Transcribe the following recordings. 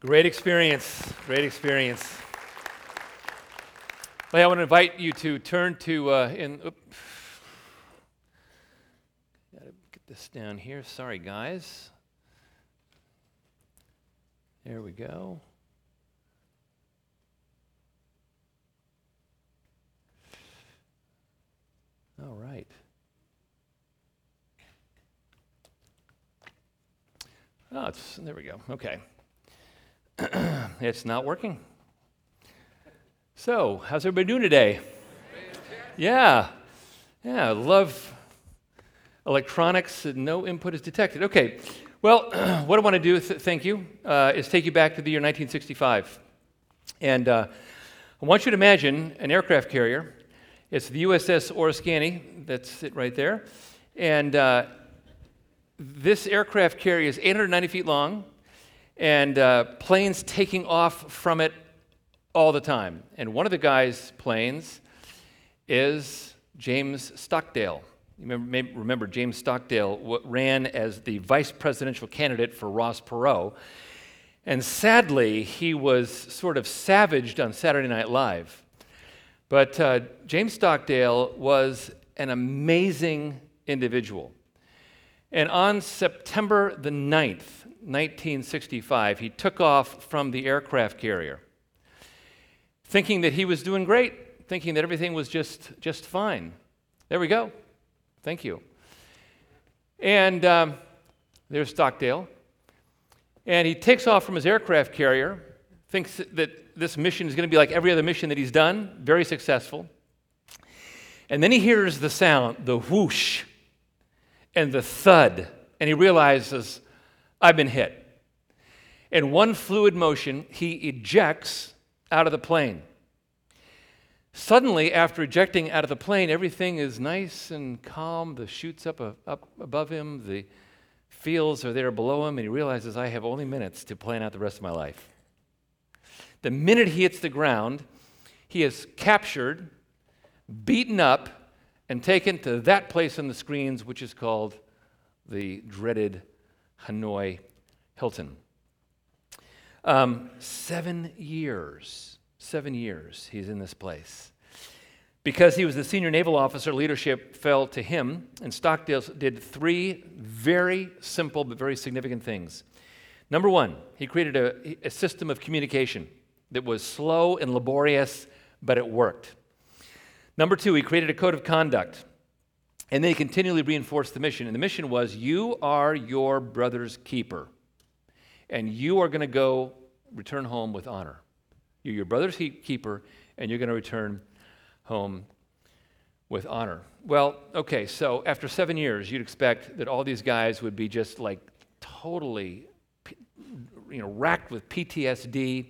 Great experience. Great experience. Well, I want to invite you to turn to uh, in. Oop, gotta get this down here. Sorry, guys. There we go. All right. Oh, it's there we go. Okay. it's not working. So, how's everybody doing today? Yeah, yeah, love electronics no input is detected. Okay, well, what I want to do, th- thank you, uh, is take you back to the year 1965. And uh, I want you to imagine an aircraft carrier. It's the USS Oriskany, that's it right there. And uh, this aircraft carrier is 890 feet long, and uh, planes taking off from it all the time. And one of the guy's planes is James Stockdale. You remember, remember James Stockdale ran as the vice presidential candidate for Ross Perot. And sadly, he was sort of savaged on Saturday Night Live. But uh, James Stockdale was an amazing individual. And on September the 9th, 1965, he took off from the aircraft carrier, thinking that he was doing great, thinking that everything was just, just fine. There we go. Thank you. And um, there's Stockdale. And he takes off from his aircraft carrier, thinks that this mission is going to be like every other mission that he's done, very successful. And then he hears the sound, the whoosh, and the thud, and he realizes, I've been hit. In one fluid motion, he ejects out of the plane. Suddenly, after ejecting out of the plane, everything is nice and calm. The chute's up, uh, up above him, the fields are there below him, and he realizes, I have only minutes to plan out the rest of my life. The minute he hits the ground, he is captured, beaten up, and taken to that place on the screens, which is called the dreaded Hanoi Hilton. Um, seven years, seven years he's in this place. Because he was the senior naval officer, leadership fell to him, and Stockdale did three very simple but very significant things. Number one, he created a, a system of communication that was slow and laborious, but it worked. Number two, he created a code of conduct and they continually reinforced the mission. And the mission was you are your brother's keeper, and you are going to go return home with honor. You're your brother's keeper, and you're going to return home with honor. Well, okay, so after seven years, you'd expect that all these guys would be just like totally, you know, racked with PTSD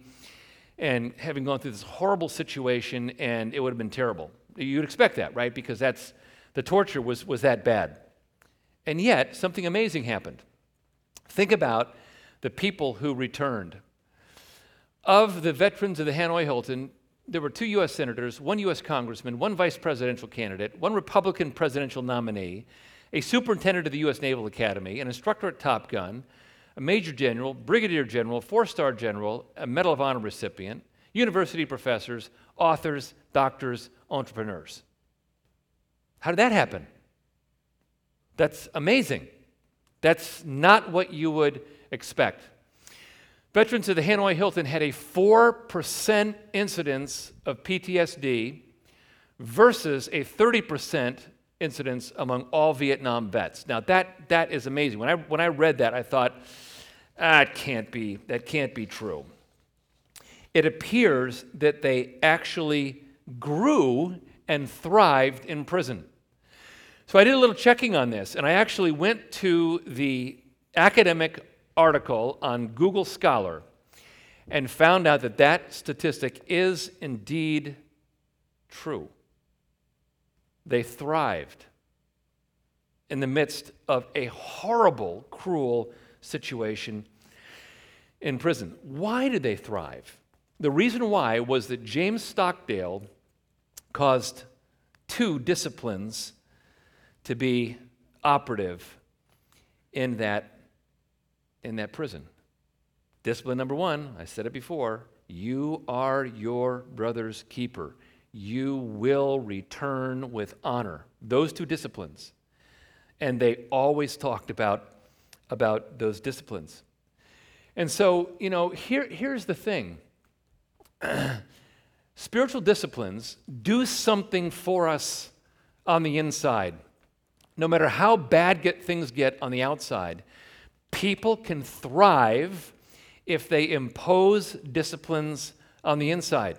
and having gone through this horrible situation, and it would have been terrible. You'd expect that, right? Because that's the torture was, was that bad. And yet, something amazing happened. Think about the people who returned. Of the veterans of the Hanoi Hilton, there were two U.S. senators, one U.S. congressman, one vice presidential candidate, one Republican presidential nominee, a superintendent of the U.S. Naval Academy, an instructor at Top Gun, a major general, brigadier general, four star general, a Medal of Honor recipient, university professors, authors, doctors, entrepreneurs. How did that happen? That's amazing. That's not what you would expect. Veterans of the Hanoi Hilton had a 4% incidence of PTSD versus a 30% incidence among all Vietnam vets. Now that, that is amazing. When I, when I read that, I thought, ah, can't be, that can't be true. It appears that they actually grew and thrived in prison. So I did a little checking on this, and I actually went to the academic article on Google Scholar and found out that that statistic is indeed true. They thrived in the midst of a horrible, cruel situation in prison. Why did they thrive? The reason why was that James Stockdale caused two disciplines to be operative in that, in that prison. Discipline number one, I said it before, you are your brother's keeper. You will return with honor. Those two disciplines. And they always talked about, about those disciplines. And so, you know, here, here's the thing spiritual disciplines do something for us on the inside. No matter how bad get, things get on the outside, people can thrive if they impose disciplines on the inside.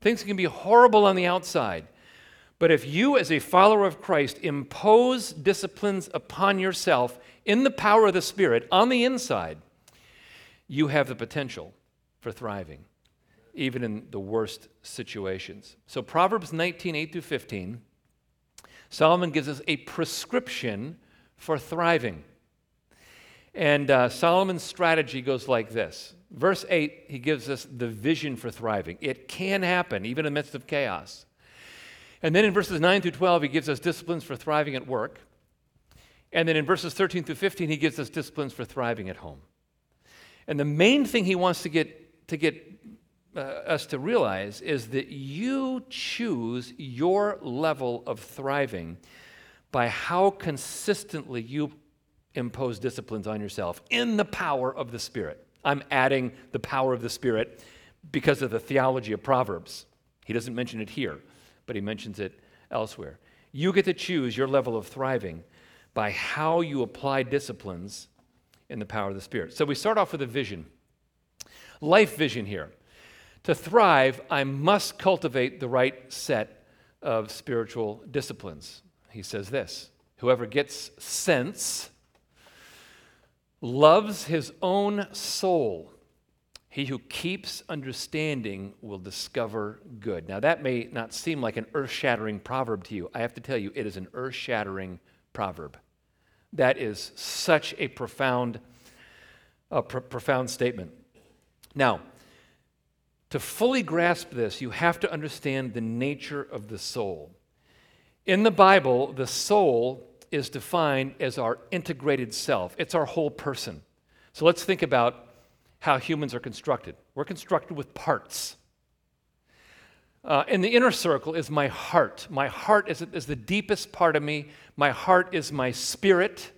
Things can be horrible on the outside, but if you, as a follower of Christ, impose disciplines upon yourself in the power of the Spirit on the inside, you have the potential for thriving, even in the worst situations. So, Proverbs 19, 8 through 15, Solomon gives us a prescription for thriving. And uh, Solomon's strategy goes like this. Verse 8, he gives us the vision for thriving. It can happen, even in the midst of chaos. And then in verses 9 through 12, he gives us disciplines for thriving at work. And then in verses 13 through 15, he gives us disciplines for thriving at home. And the main thing he wants to get, to get uh, us to realize is that you choose your level of thriving by how consistently you impose disciplines on yourself in the power of the Spirit. I'm adding the power of the Spirit because of the theology of Proverbs. He doesn't mention it here, but he mentions it elsewhere. You get to choose your level of thriving by how you apply disciplines in the power of the Spirit. So we start off with a vision. Life vision here. To thrive, I must cultivate the right set of spiritual disciplines. He says this Whoever gets sense loves his own soul. He who keeps understanding will discover good. Now, that may not seem like an earth shattering proverb to you. I have to tell you, it is an earth shattering proverb. That is such a profound, a pr- profound statement. Now, to fully grasp this, you have to understand the nature of the soul. In the Bible, the soul is defined as our integrated self, it's our whole person. So let's think about how humans are constructed. We're constructed with parts. Uh, in the inner circle is my heart. My heart is, is the deepest part of me. My heart is my spirit.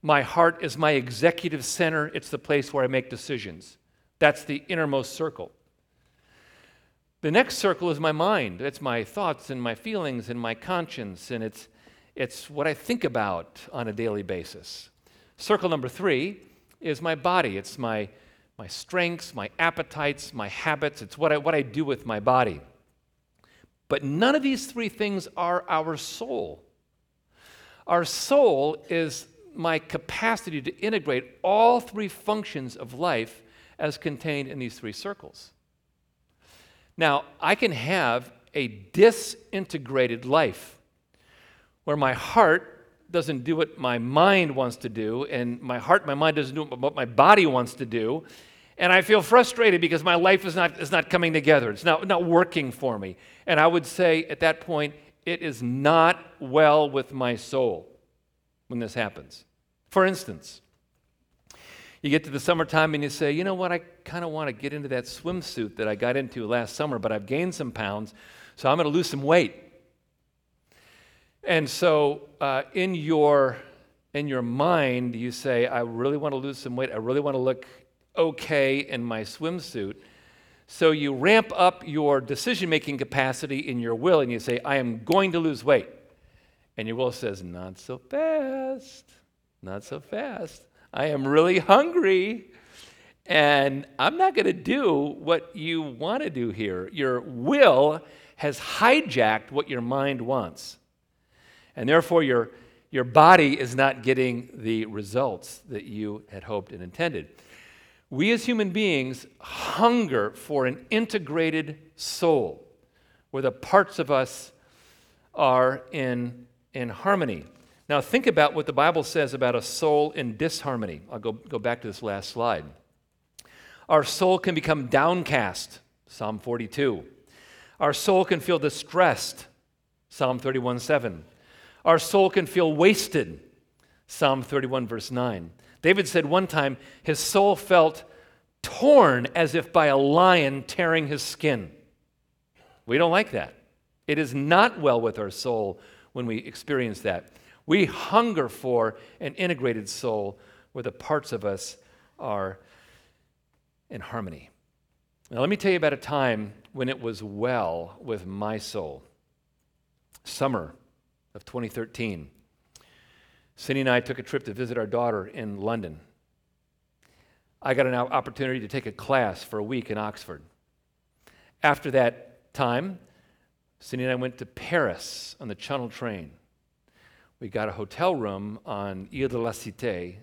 My heart is my executive center. It's the place where I make decisions. That's the innermost circle. The next circle is my mind. It's my thoughts and my feelings and my conscience, and it's it's what I think about on a daily basis. Circle number three is my body. It's my, my strengths, my appetites, my habits. It's what I, what I do with my body. But none of these three things are our soul. Our soul is my capacity to integrate all three functions of life as contained in these three circles. Now, I can have a disintegrated life where my heart doesn't do what my mind wants to do, and my heart, my mind doesn't do what my body wants to do. And I feel frustrated because my life is not, is not coming together. It's not, not working for me. And I would say at that point, it is not well with my soul when this happens. For instance, you get to the summertime and you say, you know what, I kind of want to get into that swimsuit that I got into last summer, but I've gained some pounds, so I'm going to lose some weight. And so, uh, in your in your mind, you say, "I really want to lose some weight. I really want to look okay in my swimsuit." So you ramp up your decision-making capacity in your will, and you say, "I am going to lose weight," and your will says, "Not so fast, not so fast. I am really hungry." And I'm not going to do what you want to do here. Your will has hijacked what your mind wants. And therefore, your, your body is not getting the results that you had hoped and intended. We as human beings hunger for an integrated soul where the parts of us are in, in harmony. Now, think about what the Bible says about a soul in disharmony. I'll go, go back to this last slide. Our soul can become downcast, Psalm 42. Our soul can feel distressed, Psalm 31 7. Our soul can feel wasted. Psalm 31, verse 9. David said one time his soul felt torn as if by a lion tearing his skin. We don't like that. It is not well with our soul when we experience that. We hunger for an integrated soul where the parts of us are in harmony. Now, let me tell you about a time when it was well with my soul. Summer of 2013. Cindy and I took a trip to visit our daughter in London. I got an opportunity to take a class for a week in Oxford. After that time, Cindy and I went to Paris on the Channel train. We got a hotel room on Ile de la Cité,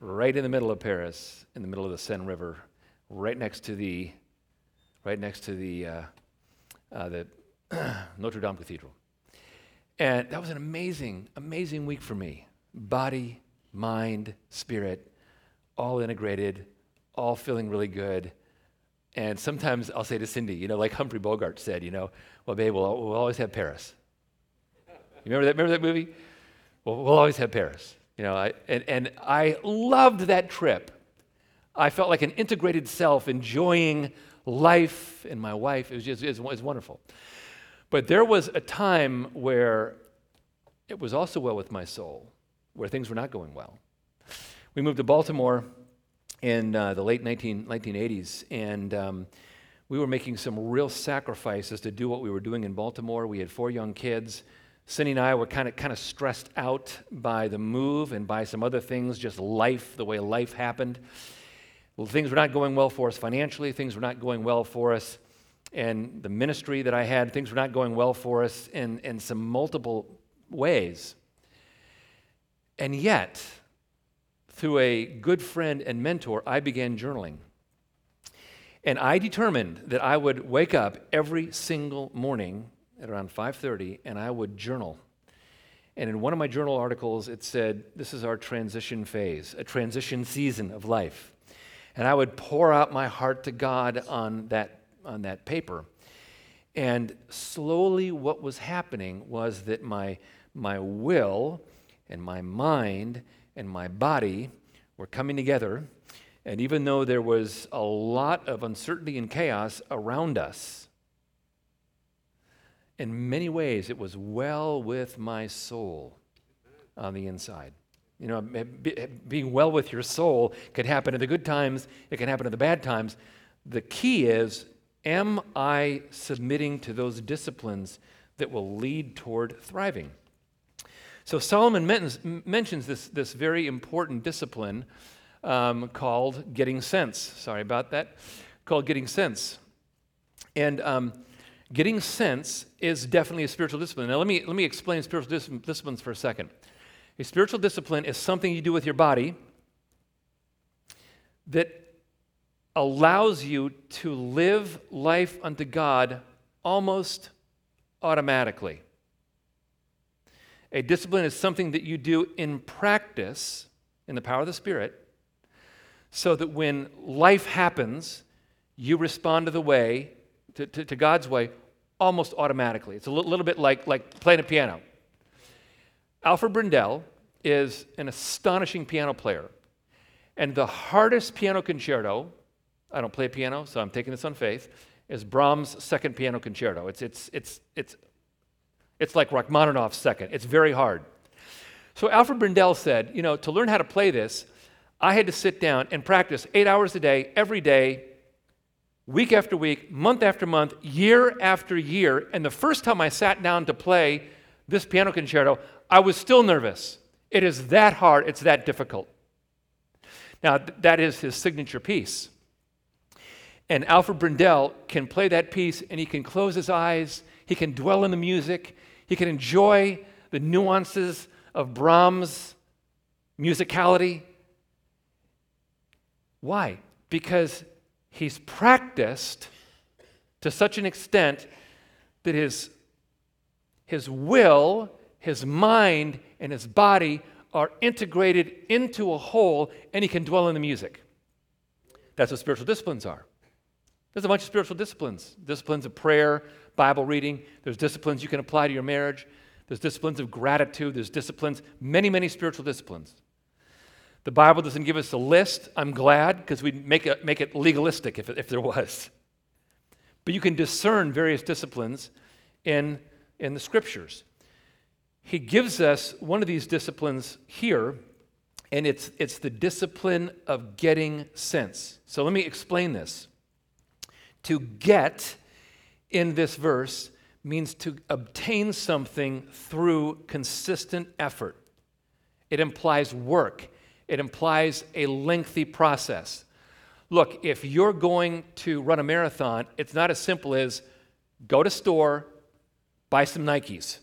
right in the middle of Paris, in the middle of the Seine River, right next to the, right next to the, uh, uh, the Notre Dame Cathedral. And that was an amazing, amazing week for me. Body, mind, spirit, all integrated, all feeling really good. And sometimes I'll say to Cindy, you know, like Humphrey Bogart said, you know, well, babe, we'll, we'll always have Paris. You remember that, remember that movie? Well, we'll always have Paris. You know, I, and, and I loved that trip. I felt like an integrated self, enjoying life and my wife. It was just it was wonderful. But there was a time where it was also well with my soul, where things were not going well. We moved to Baltimore in uh, the late 19, 1980s, and um, we were making some real sacrifices to do what we were doing in Baltimore. We had four young kids. Cindy and I were kind of kind of stressed out by the move and by some other things, just life, the way life happened. Well, things were not going well for us financially. Things were not going well for us and the ministry that I had, things were not going well for us in, in some multiple ways. And yet, through a good friend and mentor, I began journaling. And I determined that I would wake up every single morning at around 5:30 and I would journal. And in one of my journal articles it said this is our transition phase, a transition season of life. And I would pour out my heart to God on that on that paper. And slowly, what was happening was that my, my will and my mind and my body were coming together. And even though there was a lot of uncertainty and chaos around us, in many ways, it was well with my soul on the inside. You know, being well with your soul can happen in the good times, it can happen in the bad times. The key is Am I submitting to those disciplines that will lead toward thriving? So Solomon mentions this, this very important discipline um, called getting sense. Sorry about that. Called getting sense. And um, getting sense is definitely a spiritual discipline. Now, let me, let me explain spiritual dis- disciplines for a second. A spiritual discipline is something you do with your body that allows you to live life unto God almost automatically. A discipline is something that you do in practice in the power of the Spirit so that when life happens, you respond to the way, to, to, to God's way, almost automatically. It's a little, little bit like, like playing a piano. Alfred Brendel is an astonishing piano player. And the hardest piano concerto I don't play piano, so I'm taking this on faith, is Brahms' second piano concerto. It's, it's, it's, it's, it's like Rachmaninoff's second. It's very hard. So Alfred Brendel said, you know, to learn how to play this, I had to sit down and practice eight hours a day, every day, week after week, month after month, year after year. And the first time I sat down to play this piano concerto, I was still nervous. It is that hard, it's that difficult. Now, th- that is his signature piece. And Alfred Brendel can play that piece and he can close his eyes, he can dwell in the music, he can enjoy the nuances of Brahms' musicality. Why? Because he's practiced to such an extent that his, his will, his mind, and his body are integrated into a whole, and he can dwell in the music. That's what spiritual disciplines are. There's a bunch of spiritual disciplines disciplines of prayer, Bible reading. There's disciplines you can apply to your marriage. There's disciplines of gratitude. There's disciplines, many, many spiritual disciplines. The Bible doesn't give us a list. I'm glad because we'd make it, make it legalistic if, if there was. But you can discern various disciplines in, in the scriptures. He gives us one of these disciplines here, and it's, it's the discipline of getting sense. So let me explain this. To get in this verse means to obtain something through consistent effort. It implies work, it implies a lengthy process. Look, if you're going to run a marathon, it's not as simple as go to store, buy some Nikes.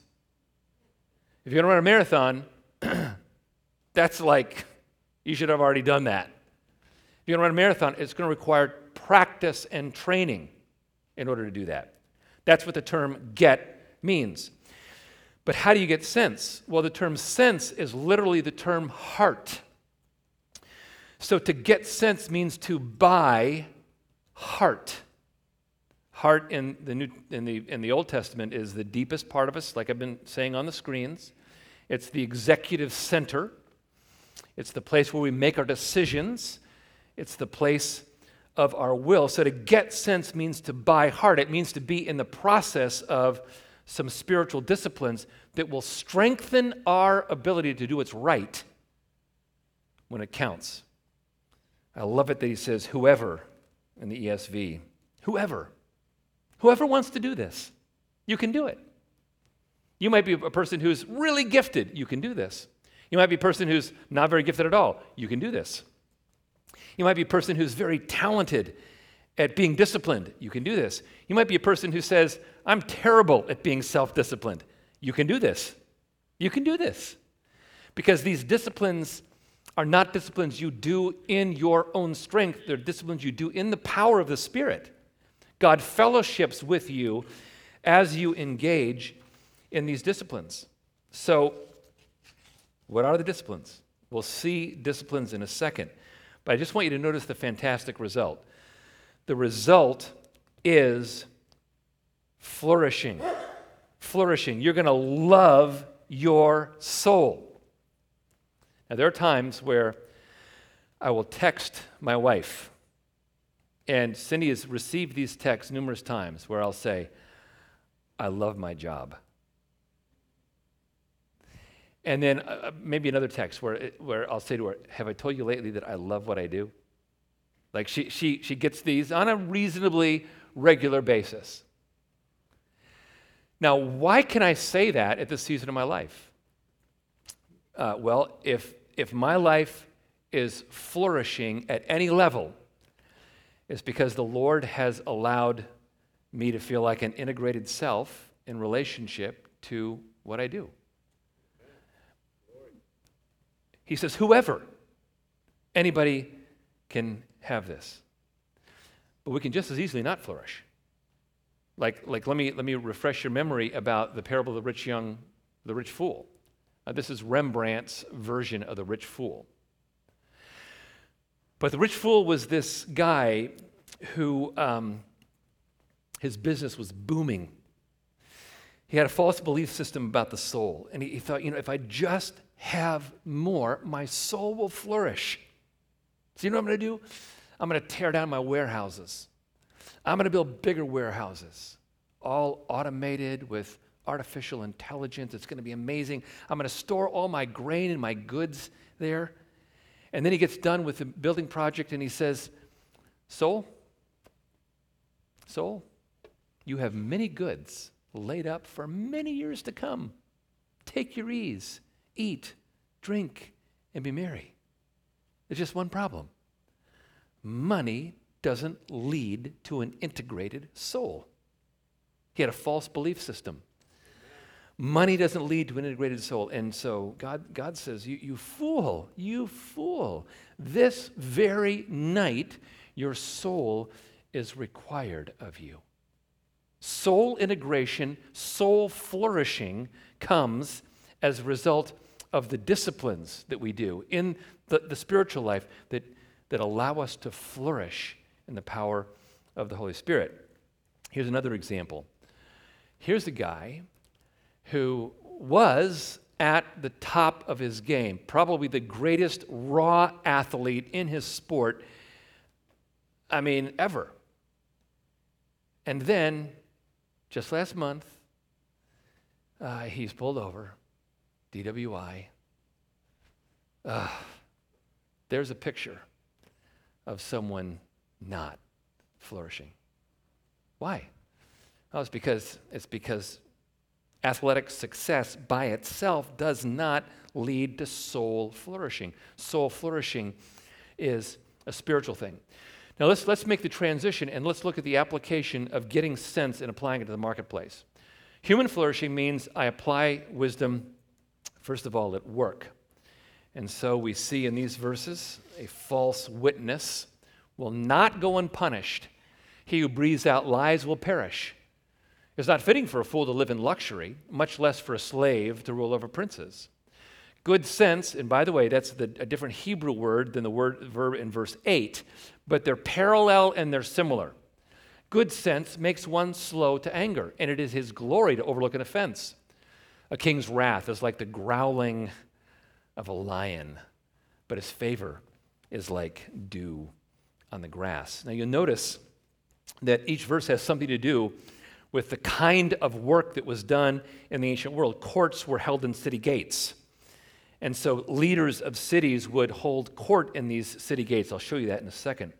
If you're going to run a marathon, that's like you should have already done that. If you're going to run a marathon, it's going to require practice and training in order to do that. That's what the term get means. But how do you get sense? Well, the term sense is literally the term heart. So to get sense means to buy heart. Heart in the, New, in, the, in the Old Testament is the deepest part of us, like I've been saying on the screens. It's the executive center, it's the place where we make our decisions, it's the place of our will. So to get sense means to buy heart, it means to be in the process of some spiritual disciplines that will strengthen our ability to do what's right when it counts. I love it that he says, whoever in the ESV. Whoever. Whoever wants to do this, you can do it. You might be a person who's really gifted, you can do this. You might be a person who's not very gifted at all, you can do this. You might be a person who's very talented at being disciplined. You can do this. You might be a person who says, I'm terrible at being self disciplined. You can do this. You can do this. Because these disciplines are not disciplines you do in your own strength, they're disciplines you do in the power of the Spirit. God fellowships with you as you engage in these disciplines. So, what are the disciplines? We'll see disciplines in a second. But I just want you to notice the fantastic result. The result is flourishing. Flourishing. You're going to love your soul. Now, there are times where I will text my wife, and Cindy has received these texts numerous times where I'll say, I love my job. And then uh, uh, maybe another text where, it, where I'll say to her, Have I told you lately that I love what I do? Like she, she, she gets these on a reasonably regular basis. Now, why can I say that at this season of my life? Uh, well, if, if my life is flourishing at any level, it's because the Lord has allowed me to feel like an integrated self in relationship to what I do. He says, whoever, anybody can have this. But we can just as easily not flourish. Like, like let, me, let me refresh your memory about the parable of the rich young, the rich fool. Uh, this is Rembrandt's version of the rich fool. But the rich fool was this guy who um, his business was booming. He had a false belief system about the soul. And he, he thought, you know, if I just have more, my soul will flourish. So, you know what I'm going to do? I'm going to tear down my warehouses. I'm going to build bigger warehouses, all automated with artificial intelligence. It's going to be amazing. I'm going to store all my grain and my goods there. And then he gets done with the building project and he says, Soul, soul, you have many goods laid up for many years to come. Take your ease eat, drink, and be merry. There's just one problem money doesn't lead to an integrated soul. He had a false belief system. Money doesn't lead to an integrated soul. And so God, God says, you, you fool, you fool. This very night, your soul is required of you. Soul integration, soul flourishing comes as a result of the disciplines that we do in the, the spiritual life that, that allow us to flourish in the power of the Holy Spirit. Here's another example. Here's a guy who was at the top of his game, probably the greatest raw athlete in his sport, I mean, ever. And then, just last month, uh, he's pulled over, DWI. Uh, there's a picture of someone not flourishing. Why? Well, it's because, it's because athletic success by itself does not lead to soul flourishing. Soul flourishing is a spiritual thing. Now let's, let's make the transition and let's look at the application of getting sense and applying it to the marketplace. Human flourishing means I apply wisdom, first of all, at work. And so we see in these verses a false witness will not go unpunished. He who breathes out lies will perish. It's not fitting for a fool to live in luxury, much less for a slave to rule over princes. Good sense, and by the way, that's the, a different Hebrew word than the word verb in verse 8, but they're parallel and they're similar. Good sense makes one slow to anger, and it is his glory to overlook an offense. A king's wrath is like the growling of a lion, but his favor is like dew on the grass. Now you'll notice that each verse has something to do with the kind of work that was done in the ancient world. Courts were held in city gates. And so leaders of cities would hold court in these city gates. I'll show you that in a second.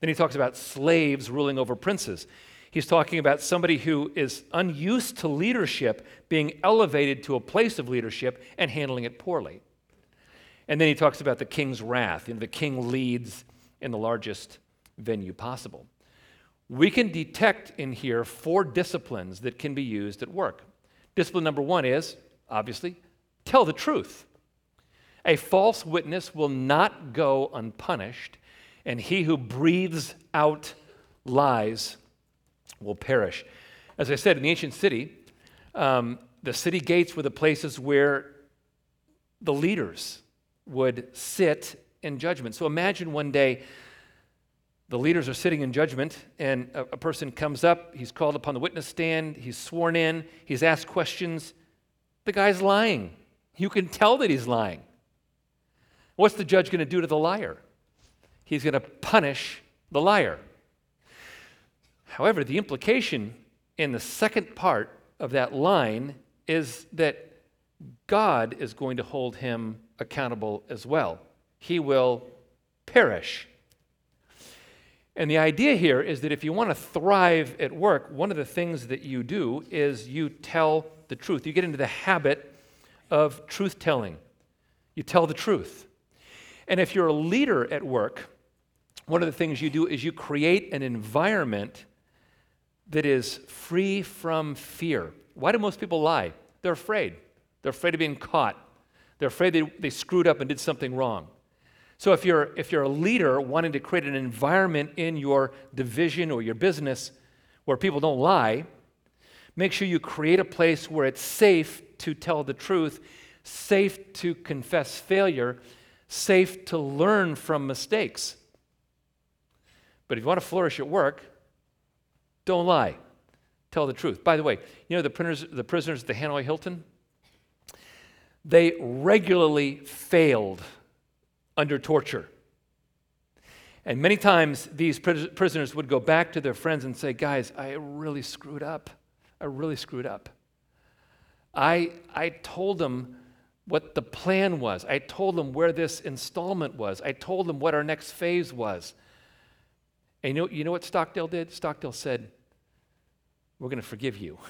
Then he talks about slaves ruling over princes. He's talking about somebody who is unused to leadership being elevated to a place of leadership and handling it poorly. And then he talks about the king's wrath. Know, the king leads in the largest venue possible. We can detect in here four disciplines that can be used at work. Discipline number one is, obviously, tell the truth. A false witness will not go unpunished, and he who breathes out lies will perish. As I said, in the ancient city, um, the city gates were the places where the leaders would sit in judgment. So imagine one day the leaders are sitting in judgment, and a, a, person comes up, he's called upon the witness stand, he's sworn in, he's asked questions. The guy's lying. You can tell that he's lying. What's the judge going to do to the liar? He's going to punish the liar. However, the implication in the second part of that line is that God is going to hold him accountable as well. He will perish. And the idea here is that if you want to thrive at work, one of the things that you do is you tell the truth. You get into the habit of truth telling. You tell the truth. And if you're a leader at work, one of the things you do is you create an environment that is free from fear. Why do most people lie? They're afraid. They're afraid of being caught. They're afraid they, they screwed up and did something wrong. So if you're, if you're a leader wanting to create an environment in your division or your business where people don't lie, make sure you create a place where it's safe to tell the truth, safe to confess failure, safe to learn from mistakes. But if you want to flourish at work, don't lie. Tell the truth. By the way, you know the prisoners, the prisoners at the Hanoi Hilton? They regularly failed under torture. And many times these prisoners would go back to their friends and say, Guys, I really screwed up. I really screwed up. I, I told them what the plan was. I told them where this installment was. I told them what our next phase was. And you know, you know what Stockdale did? Stockdale said, We're going to forgive you.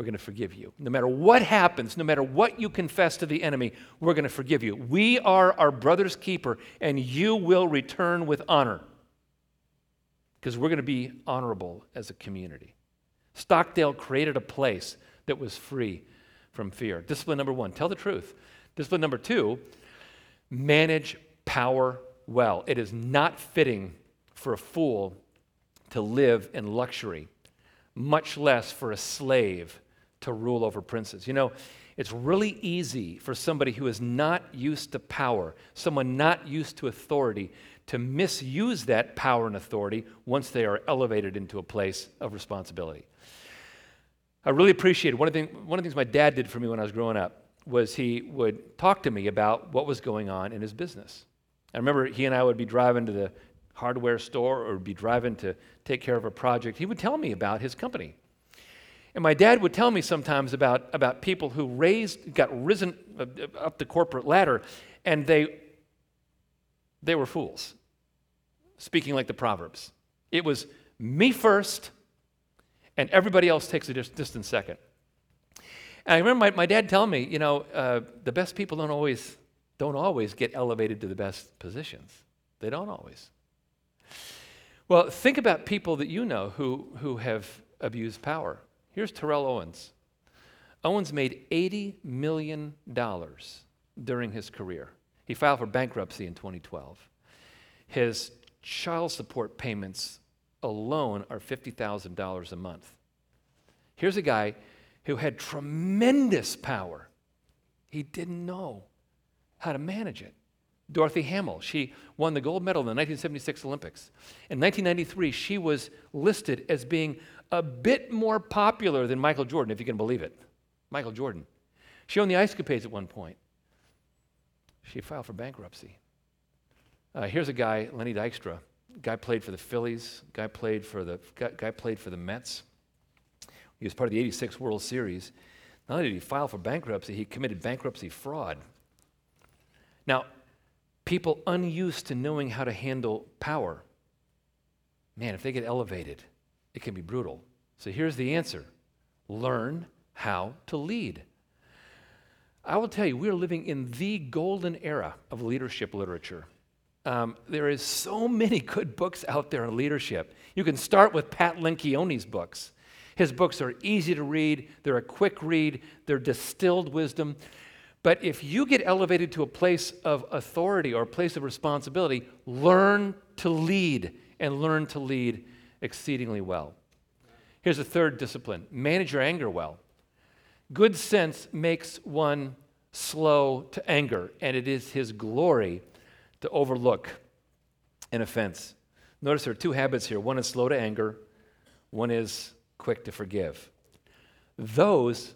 We're going to forgive you. No matter what happens, no matter what you confess to the enemy, we're going to forgive you. We are our brother's keeper, and you will return with honor because we're going to be honorable as a community. Stockdale created a place that was free from fear. Discipline number one, tell the truth. Discipline number two, manage power well. It is not fitting for a fool to live in luxury, much less for a slave to rule over princes. You know, it's really easy for somebody who is not used to power, someone not used to authority, to misuse that power and authority once they are elevated into a place of responsibility. I really appreciate. One of, the, one of the things my dad did for me when I was growing up was he would talk to me about what was going on in his business. I remember he and I would be driving to the hardware store or be driving to take care of a project. He would tell me about his company. And my dad would tell me sometimes about, about people who raised, got risen uh, up the corporate ladder, and they, they were fools, speaking like the Proverbs. It was me first, and everybody else takes a distant second. And I remember my, my dad telling me, you know, uh, the best people don't always, don't always get elevated to the best positions. They don't always. Well, think about people that you know who, who have abused power. Here's Terrell Owens. Owens made $80 million during his career. He filed for bankruptcy in 2012. His child support payments alone are $50,000 a month. Here's a guy who had tremendous power. He didn't know how to manage it. Dorothy Hamill, she won the gold medal in the 1976 Olympics. In 1993, she was listed as being a bit more popular than Michael Jordan, if you can believe it. Michael Jordan. She owned the Ice Capades at one point. She filed for bankruptcy. Uh, here's a guy, Lenny Dykstra. Guy played for the Phillies. Guy played for the guy, guy played for the Mets. He was part of the '86 World Series. Not only did he file for bankruptcy, he committed bankruptcy fraud. Now, people unused to knowing how to handle power, man, if they get elevated, it can be brutal. So here's the answer learn how to lead. I will tell you, we are living in the golden era of leadership literature. Um, there is so many good books out there on leadership. You can start with Pat Lencioni's books. His books are easy to read, they're a quick read, they're distilled wisdom. But if you get elevated to a place of authority or a place of responsibility, learn to lead and learn to lead exceedingly well. Here's a third discipline manage your anger well. Good sense makes one slow to anger, and it is his glory to overlook an offense. Notice there are two habits here one is slow to anger, one is quick to forgive. Those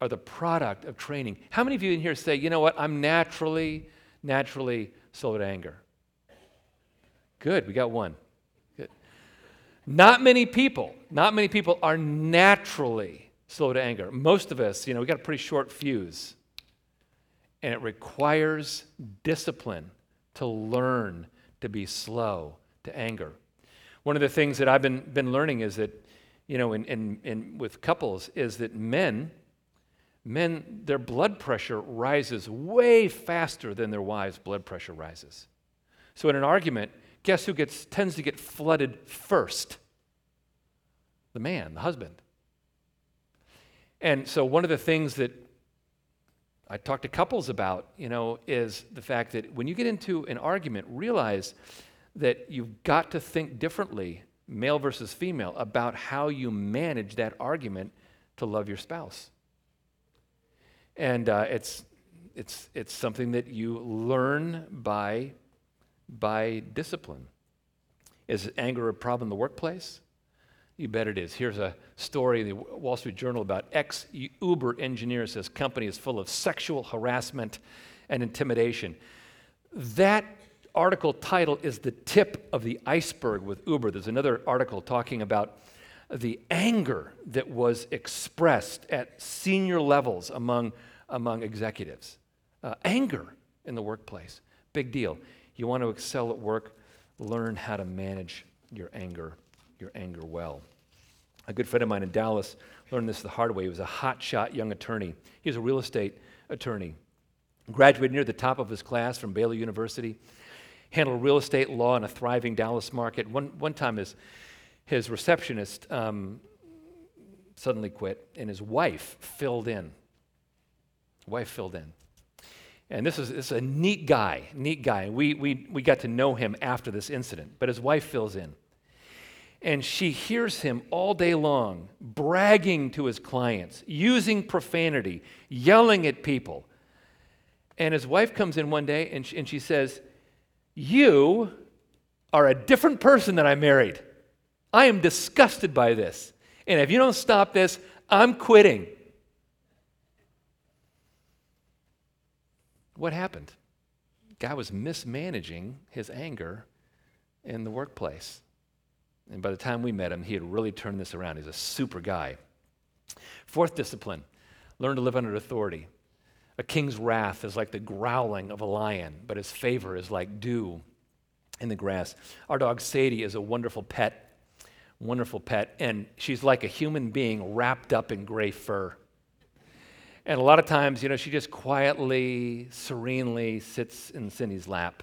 are the product of training. How many of you in here say, you know what, I'm naturally, naturally slow to anger? Good, we got one. Not many people, not many people are naturally slow to anger. Most of us, you know, we got a pretty short fuse. And it requires discipline to learn to be slow to anger. One of the things that I've been, been learning is that you know, in, in, in, with couples is that men, men, their blood pressure rises way faster than their wives' blood pressure rises. So in an argument, guess who gets, tends to get flooded first? The man, the husband. And so one of the things that I talk to couples about, you know, is the fact that when you get into an argument, realize that you've got to think differently male versus female, about how you manage that argument to love your spouse. And uh, it's, it's, it's something that you learn by, by discipline. Is anger a problem in the workplace? You bet it is. Here's a story in the Wall Street Journal about ex Uber engineer says company is full of sexual harassment and intimidation. That article title is the tip of the iceberg with Uber. There's another article talking about the anger that was expressed at senior levels among, among executives. Uh, anger in the workplace. Big deal. You want to excel at work, learn how to manage your anger, your anger well. A good friend of mine in Dallas learned this the hard way. He was a hotshot young attorney. He was a real estate attorney. Graduated near the top of his class from Baylor University handled real estate law in a thriving Dallas market. One, one time, his, his receptionist um, suddenly quit, and his wife filled in. Wife filled in. And this is, this is a neat guy, neat guy. We, we, we got to know him after this incident, but his wife fills in. And she hears him all day long bragging to his clients, using profanity, yelling at people. And his wife comes in one day and she, and she says, you are a different person than I married. I am disgusted by this. And if you don't stop this, I'm quitting. What happened? Guy was mismanaging his anger in the workplace. And by the time we met him, he had really turned this around. He's a super guy. Fourth discipline learn to live under authority. A king's wrath is like the growling of a lion, but his favor is like dew in the grass. Our dog Sadie is a wonderful pet, wonderful pet, and she's like a human being wrapped up in gray fur. And a lot of times, you know, she just quietly, serenely sits in Cindy's lap.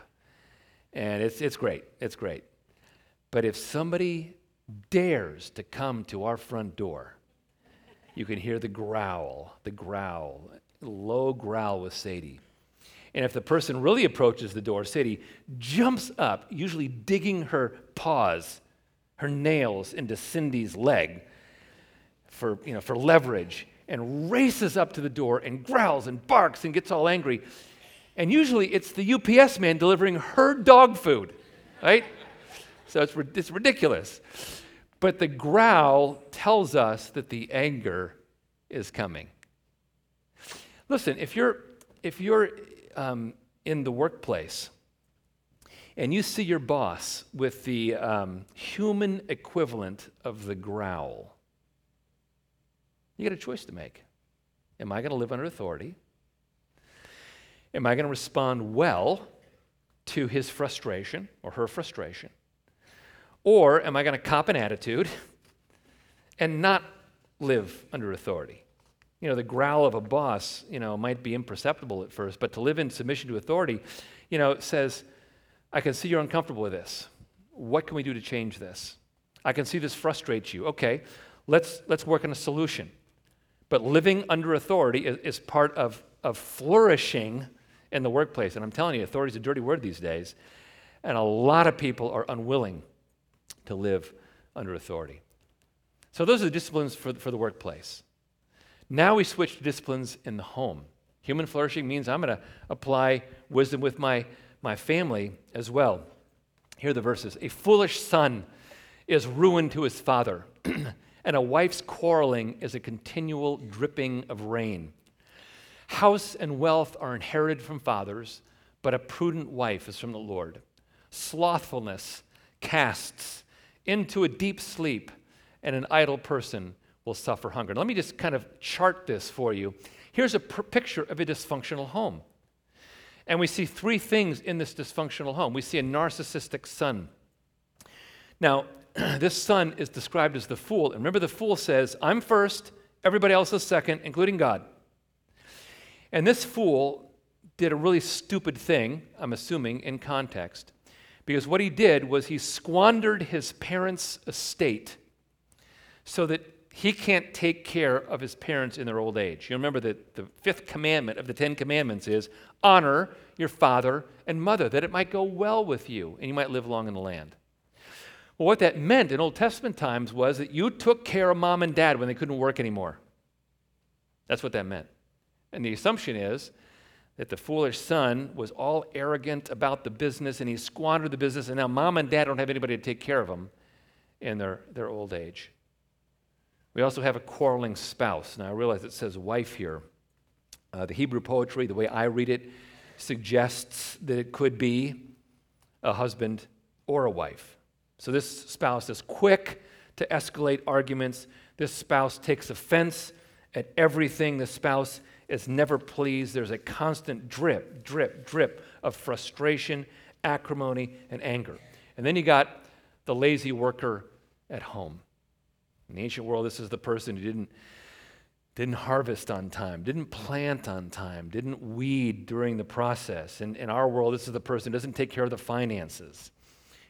And it's, it's great. It's great. But if somebody dares to come to our front door, you can hear the growl, the growl, low growl with Sadie. And if the person really approaches the door, Sadie jumps up, usually digging her paws, her nails into Cindy's leg for, you know, for leverage and races up to the door and growls and barks and gets all angry. And usually it's the UPS man delivering her dog food, right? so it's, it's ridiculous. But the growl tells us that the anger is coming. Listen, if you're, if you're um, in the workplace and you see your boss with the um, human equivalent of the growl, you got a choice to make. Am I going to live under authority? Am I going to respond well to his frustration or her frustration? Or am I going to cop an attitude and not live under authority? You know, the growl of a boss, you know, might be imperceptible at first, but to live in submission to authority, you know, says, I can see you're uncomfortable with this. What can we do to change this? I can see this frustrates you. Okay, let's, let's work on a solution. But living under authority is, is part of, of flourishing in the workplace. And I'm telling you, authority is a dirty word these days. And a lot of people are unwilling to live under authority. So, those are the disciplines for, for the workplace. Now we switch to disciplines in the home. Human flourishing means I'm going to apply wisdom with my, my family as well. Here are the verses A foolish son is ruin to his father. and a wife's quarreling is a continual dripping of rain. House and wealth are inherited from fathers, but a prudent wife is from the Lord. Slothfulness casts into a deep sleep, and an idle person will suffer hunger. Let me just kind of chart this for you. Here's a pr- picture of a dysfunctional home. And we see three things in this dysfunctional home. We see a narcissistic son. Now, this son is described as the fool. And remember, the fool says, I'm first, everybody else is second, including God. And this fool did a really stupid thing, I'm assuming, in context, because what he did was he squandered his parents' estate so that he can't take care of his parents in their old age. You remember that the fifth commandment of the Ten Commandments is honor your father and mother, that it might go well with you and you might live long in the land. Well, what that meant in Old Testament times was that you took care of mom and dad when they couldn't work anymore. That's what that meant. And the assumption is that the foolish son was all arrogant about the business and he squandered the business, and now mom and dad don't have anybody to take care of them in their, their old age. We also have a quarreling spouse. Now, I realize it says wife here. Uh, the Hebrew poetry, the way I read it, suggests that it could be a husband or a wife. So this spouse is quick to escalate arguments. This spouse takes offense at everything. The spouse is never pleased. There's a constant drip, drip, drip of frustration, acrimony, and anger. And then you got the lazy worker at home. In the ancient world, this is the person who didn't, didn't harvest on time, didn't plant on time, didn't weed during the process. And in our world, this is the person who doesn't take care of the finances.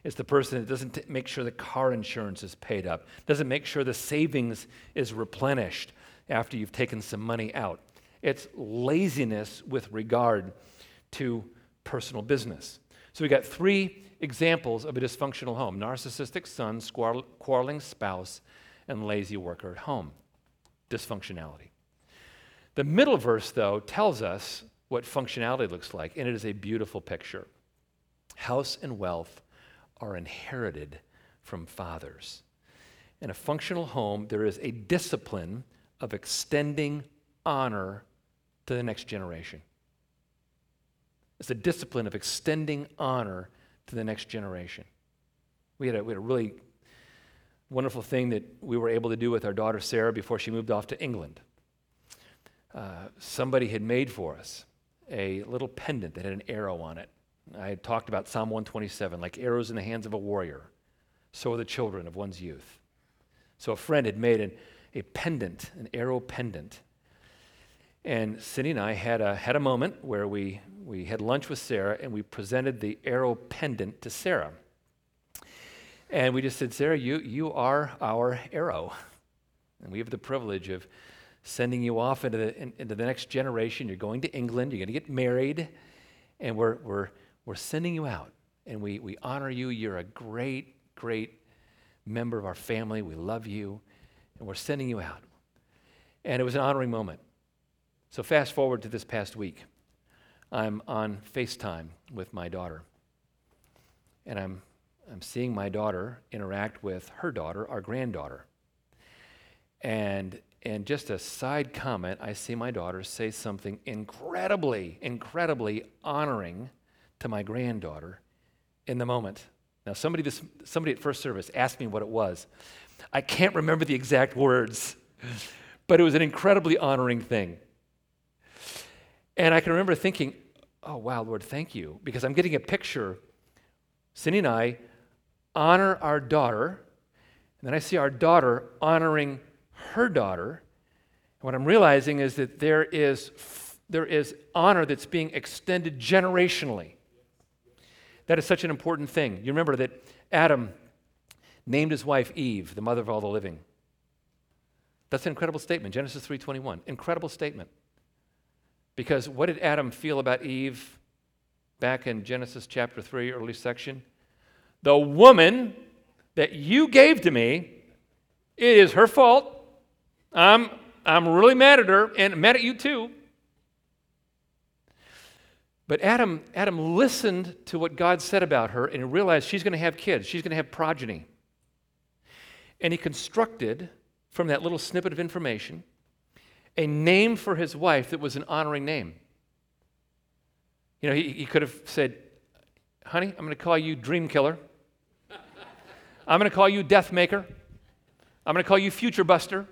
It's the person that doesn't t- make sure the car insurance is paid up, doesn't make sure the savings is replenished after you've taken some money out. It's laziness with regard to personal business. So we got three examples of a dysfunctional home narcissistic son, quarreling spouse, and lazy worker at home. Dysfunctionality. The middle verse, though, tells us what functionality looks like, and it is a beautiful picture. House and wealth are inherited from fathers. In a functional home, there is a discipline of extending honor to the next generation. It's a discipline of extending honor to the next generation. We had a, we had a really wonderful thing that we were able to do with our daughter Sarah before she moved off to England. Uh, somebody had made for us a little pendant that had an arrow on it. I had talked about Psalm 127, like arrows in the hands of a warrior, so are the children of one's youth. So a friend had made an, a pendant, an arrow pendant. And Cindy and I had a, had a moment where we, we had lunch with Sarah and we presented the arrow pendant to Sarah. And we just said, Sarah, you, you are our arrow. And we have the privilege of sending you off into the, in, into the next generation. You're going to England, you're going to get married, and we're, we're, we're sending you out. And we, we honor you. You're a great, great member of our family. We love you, and we're sending you out. And it was an honoring moment. So, fast forward to this past week. I'm on FaceTime with my daughter. And I'm I'm seeing my daughter interact with her daughter, our granddaughter. And, and just a side comment, I see my daughter say something incredibly, incredibly honoring to my granddaughter in the moment. Now, somebody, this, somebody at first service asked me what it was. I can't remember the exact words, but it was an incredibly honoring thing. And I can remember thinking, oh, wow, Lord, thank you, because I'm getting a picture. Cindy and I honor our daughter. And then I see our daughter honoring her daughter. And what I'm realizing is that there is, there is honor that's being extended generationally. That is such an important thing. You remember that Adam named his wife Eve, the mother of all the living. That's an incredible statement, Genesis 3:21. Incredible statement. Because what did Adam feel about Eve back in Genesis chapter 3, early section? The woman that you gave to me, it is her fault. I'm, I'm really mad at her and mad at you too. But Adam, Adam listened to what God said about her and realized she's going to have kids, she's going to have progeny. And he constructed from that little snippet of information a name for his wife that was an honoring name. You know, he, he could have said, Honey, I'm going to call you Dream Killer. I'm going to call you Death Maker. I'm going to call you Future Buster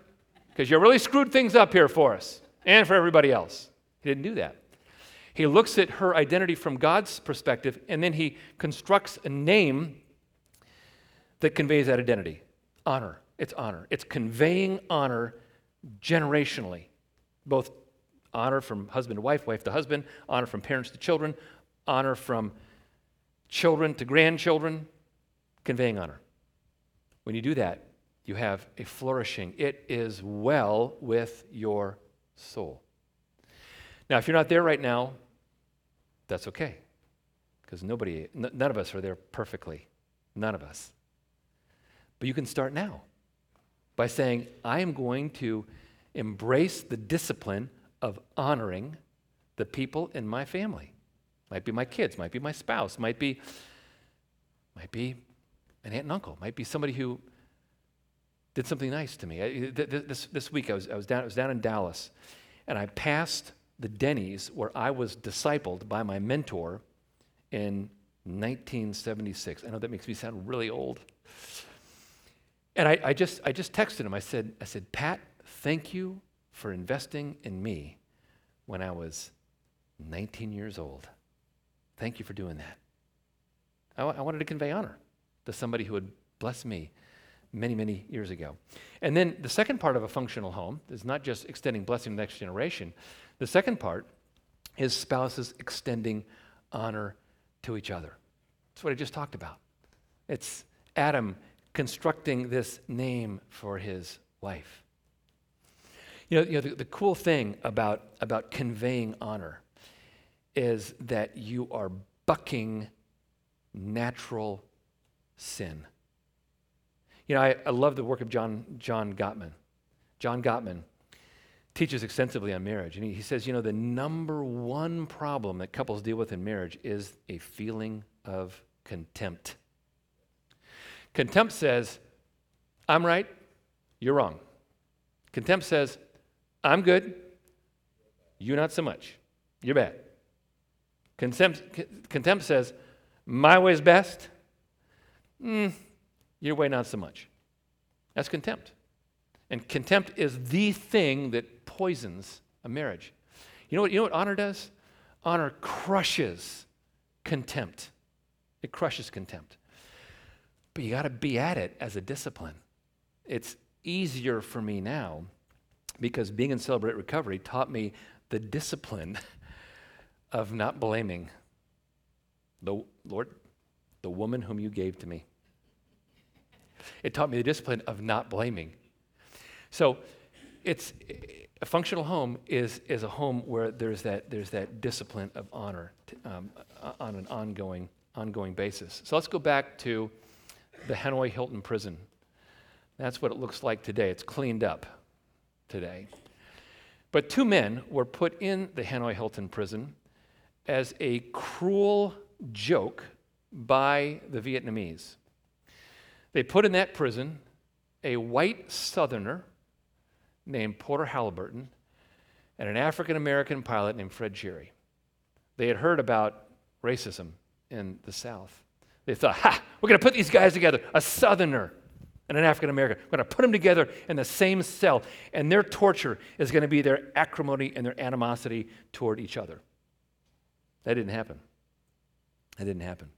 because you really screwed things up here for us and for everybody else. He didn't do that. He looks at her identity from God's perspective and then he constructs a name that conveys that identity honor. It's honor. It's conveying honor generationally, both honor from husband to wife, wife to husband, honor from parents to children, honor from children to grandchildren, conveying honor. When you do that, you have a flourishing. It is well with your soul. Now, if you're not there right now, that's okay. Because nobody, n- none of us are there perfectly. None of us. But you can start now by saying, I am going to embrace the discipline of honoring the people in my family. Might be my kids, might be my spouse, might be, might be an aunt and uncle, might be somebody who did something nice to me. this, this week I was, I, was down, I was down in Dallas and I passed the Denny's where I was discipled by my mentor in 1976. I know that makes me sound really old. And I, I, just, I just texted him. I said, I said, Pat, thank you for investing in me when I was 19 years old. Thank you for doing that. I, I wanted to convey honor to somebody who had blessed me many, many years ago. And then the second part of a functional home is not just extending blessing to the next generation. The second part is spouses extending honor to each other. That's what I just talked about. It's Adam constructing this name for his wife. You know, you know the, the cool thing about, about conveying honor is that you are bucking natural sin. You know, I, I love the work of John, John Gottman. John Gottman teaches extensively on marriage, and he, he says, you know, the number one problem that couples deal with in marriage is a feeling of contempt. Contempt says, I'm right, you're wrong. Contempt says, I'm good, you not so much. You're bad. Contempt, contempt says, my way is best. Mm, your way, not so much. That's contempt. And contempt is the thing that poisons a marriage. You know what, you know what honor does? Honor crushes contempt. It crushes contempt. But you got to be at it as a discipline. It's easier for me now because being in Celebrate Recovery taught me the discipline of not blaming the Lord, the woman whom you gave to me. It taught me the discipline of not blaming. So it's a functional home is, is a home where there's that, there's that discipline of honor um, on an ongoing, ongoing basis. So let's go back to the Hanoi Hilton prison. That's what it looks like today. It's cleaned up today. But two men were put in the Hanoi Hilton prison as a cruel joke by the Vietnamese. They put in that prison a white southerner named Porter Halyburton and an African American pilot named Fred Cherry. They had heard about racism in the South. They thought, ha, we're going to put these guys together, a southerner and an African American. We're going to put them together in the same cell, and their torture is going to be their acrimony and their animosity toward each other. That didn't happen. That didn't happen.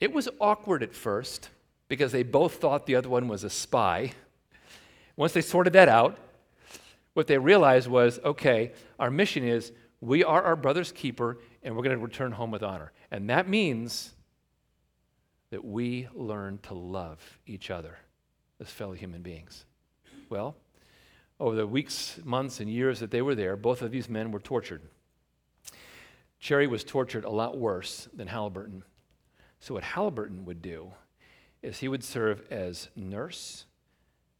It was awkward at first because they both thought the other one was a spy. Once they sorted that out, what they realized was okay, our mission is we are our brother's keeper and we're going to return home with honor. And that means that we learn to love each other as fellow human beings. Well, over the weeks, months, and years that they were there, both of these men were tortured. Cherry was tortured a lot worse than Halyburton. So, what Halyburton would do is he would serve as nurse,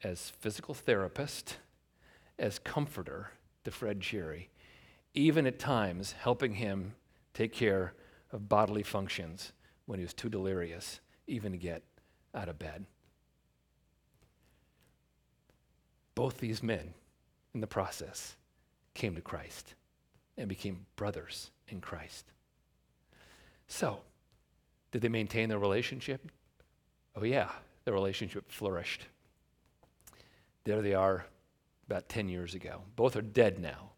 as physical therapist, as comforter to Fred Cherry, even at times helping him take care of bodily functions when he was too delirious even to get out of bed. Both these men, in the process, came to Christ and became brothers in Christ. So, did they maintain their relationship? Oh, yeah, their relationship flourished. There they are about 10 years ago. Both are dead now,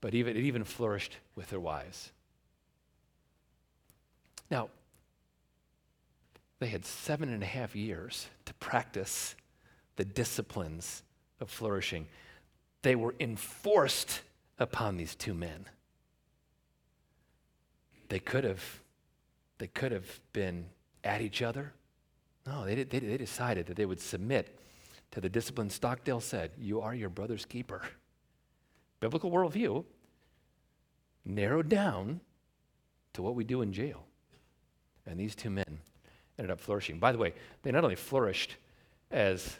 but even, it even flourished with their wives. Now, they had seven and a half years to practice the disciplines of flourishing. They were enforced upon these two men. They could have, they could have been at each other. No, they, they, they decided that they would submit to the discipline Stockdale said, You are your brother's keeper. Biblical worldview narrowed down to what we do in jail. And these two men ended up flourishing. By the way, they not only flourished as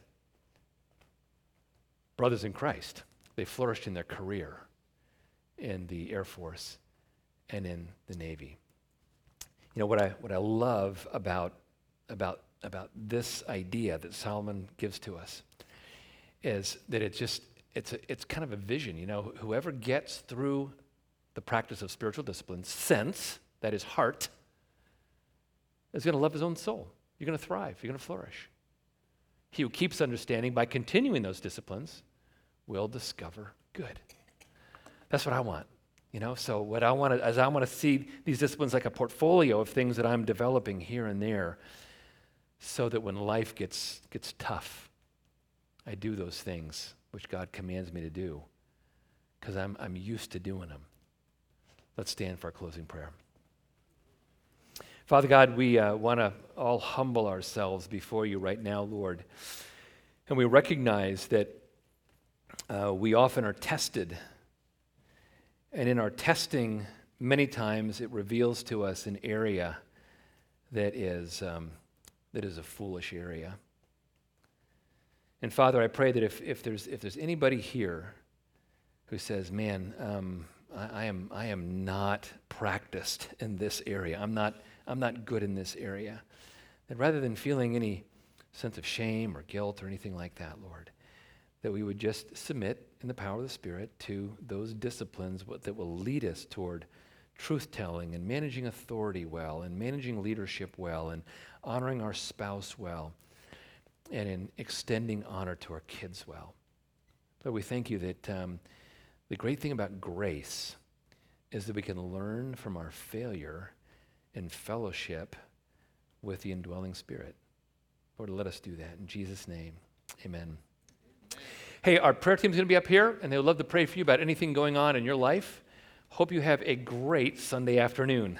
brothers in Christ, they flourished in their career in the Air Force and in the Navy. You know, what I, what I love about, about about this idea that Solomon gives to us is that it just it's a, it's kind of a vision, you know, whoever gets through the practice of spiritual discipline, sense, that is heart, is going to love his own soul. You're going to thrive, you're going to flourish. He who keeps understanding by continuing those disciplines will discover good. That's what I want. You know, so what I want to, as I want to see these disciplines like a portfolio of things that I'm developing here and there, so that when life gets, gets tough, I do those things which God commands me to do because I'm, I'm used to doing them. Let's stand for our closing prayer. Father God, we uh, want to all humble ourselves before you right now, Lord. And we recognize that uh, we often are tested. And in our testing, many times it reveals to us an area that is um, that is a foolish area. And Father, I pray that if, if, there's, if there's anybody here who says, man, um, I, I, am, I am not practiced in this area, I'm not, I'm not good in this area, that rather than feeling any sense of shame or guilt or anything like that, Lord, that we would just submit in the power of the Spirit to those disciplines that will lead us toward, truth telling and managing authority well and managing leadership well and honoring our spouse well and in extending honor to our kids well. Lord, we thank you that um, the great thing about grace is that we can learn from our failure in fellowship with the indwelling spirit. Lord, let us do that. In Jesus' name, amen. Hey, our prayer team's going to be up here, and they would love to pray for you about anything going on in your life. Hope you have a great Sunday afternoon.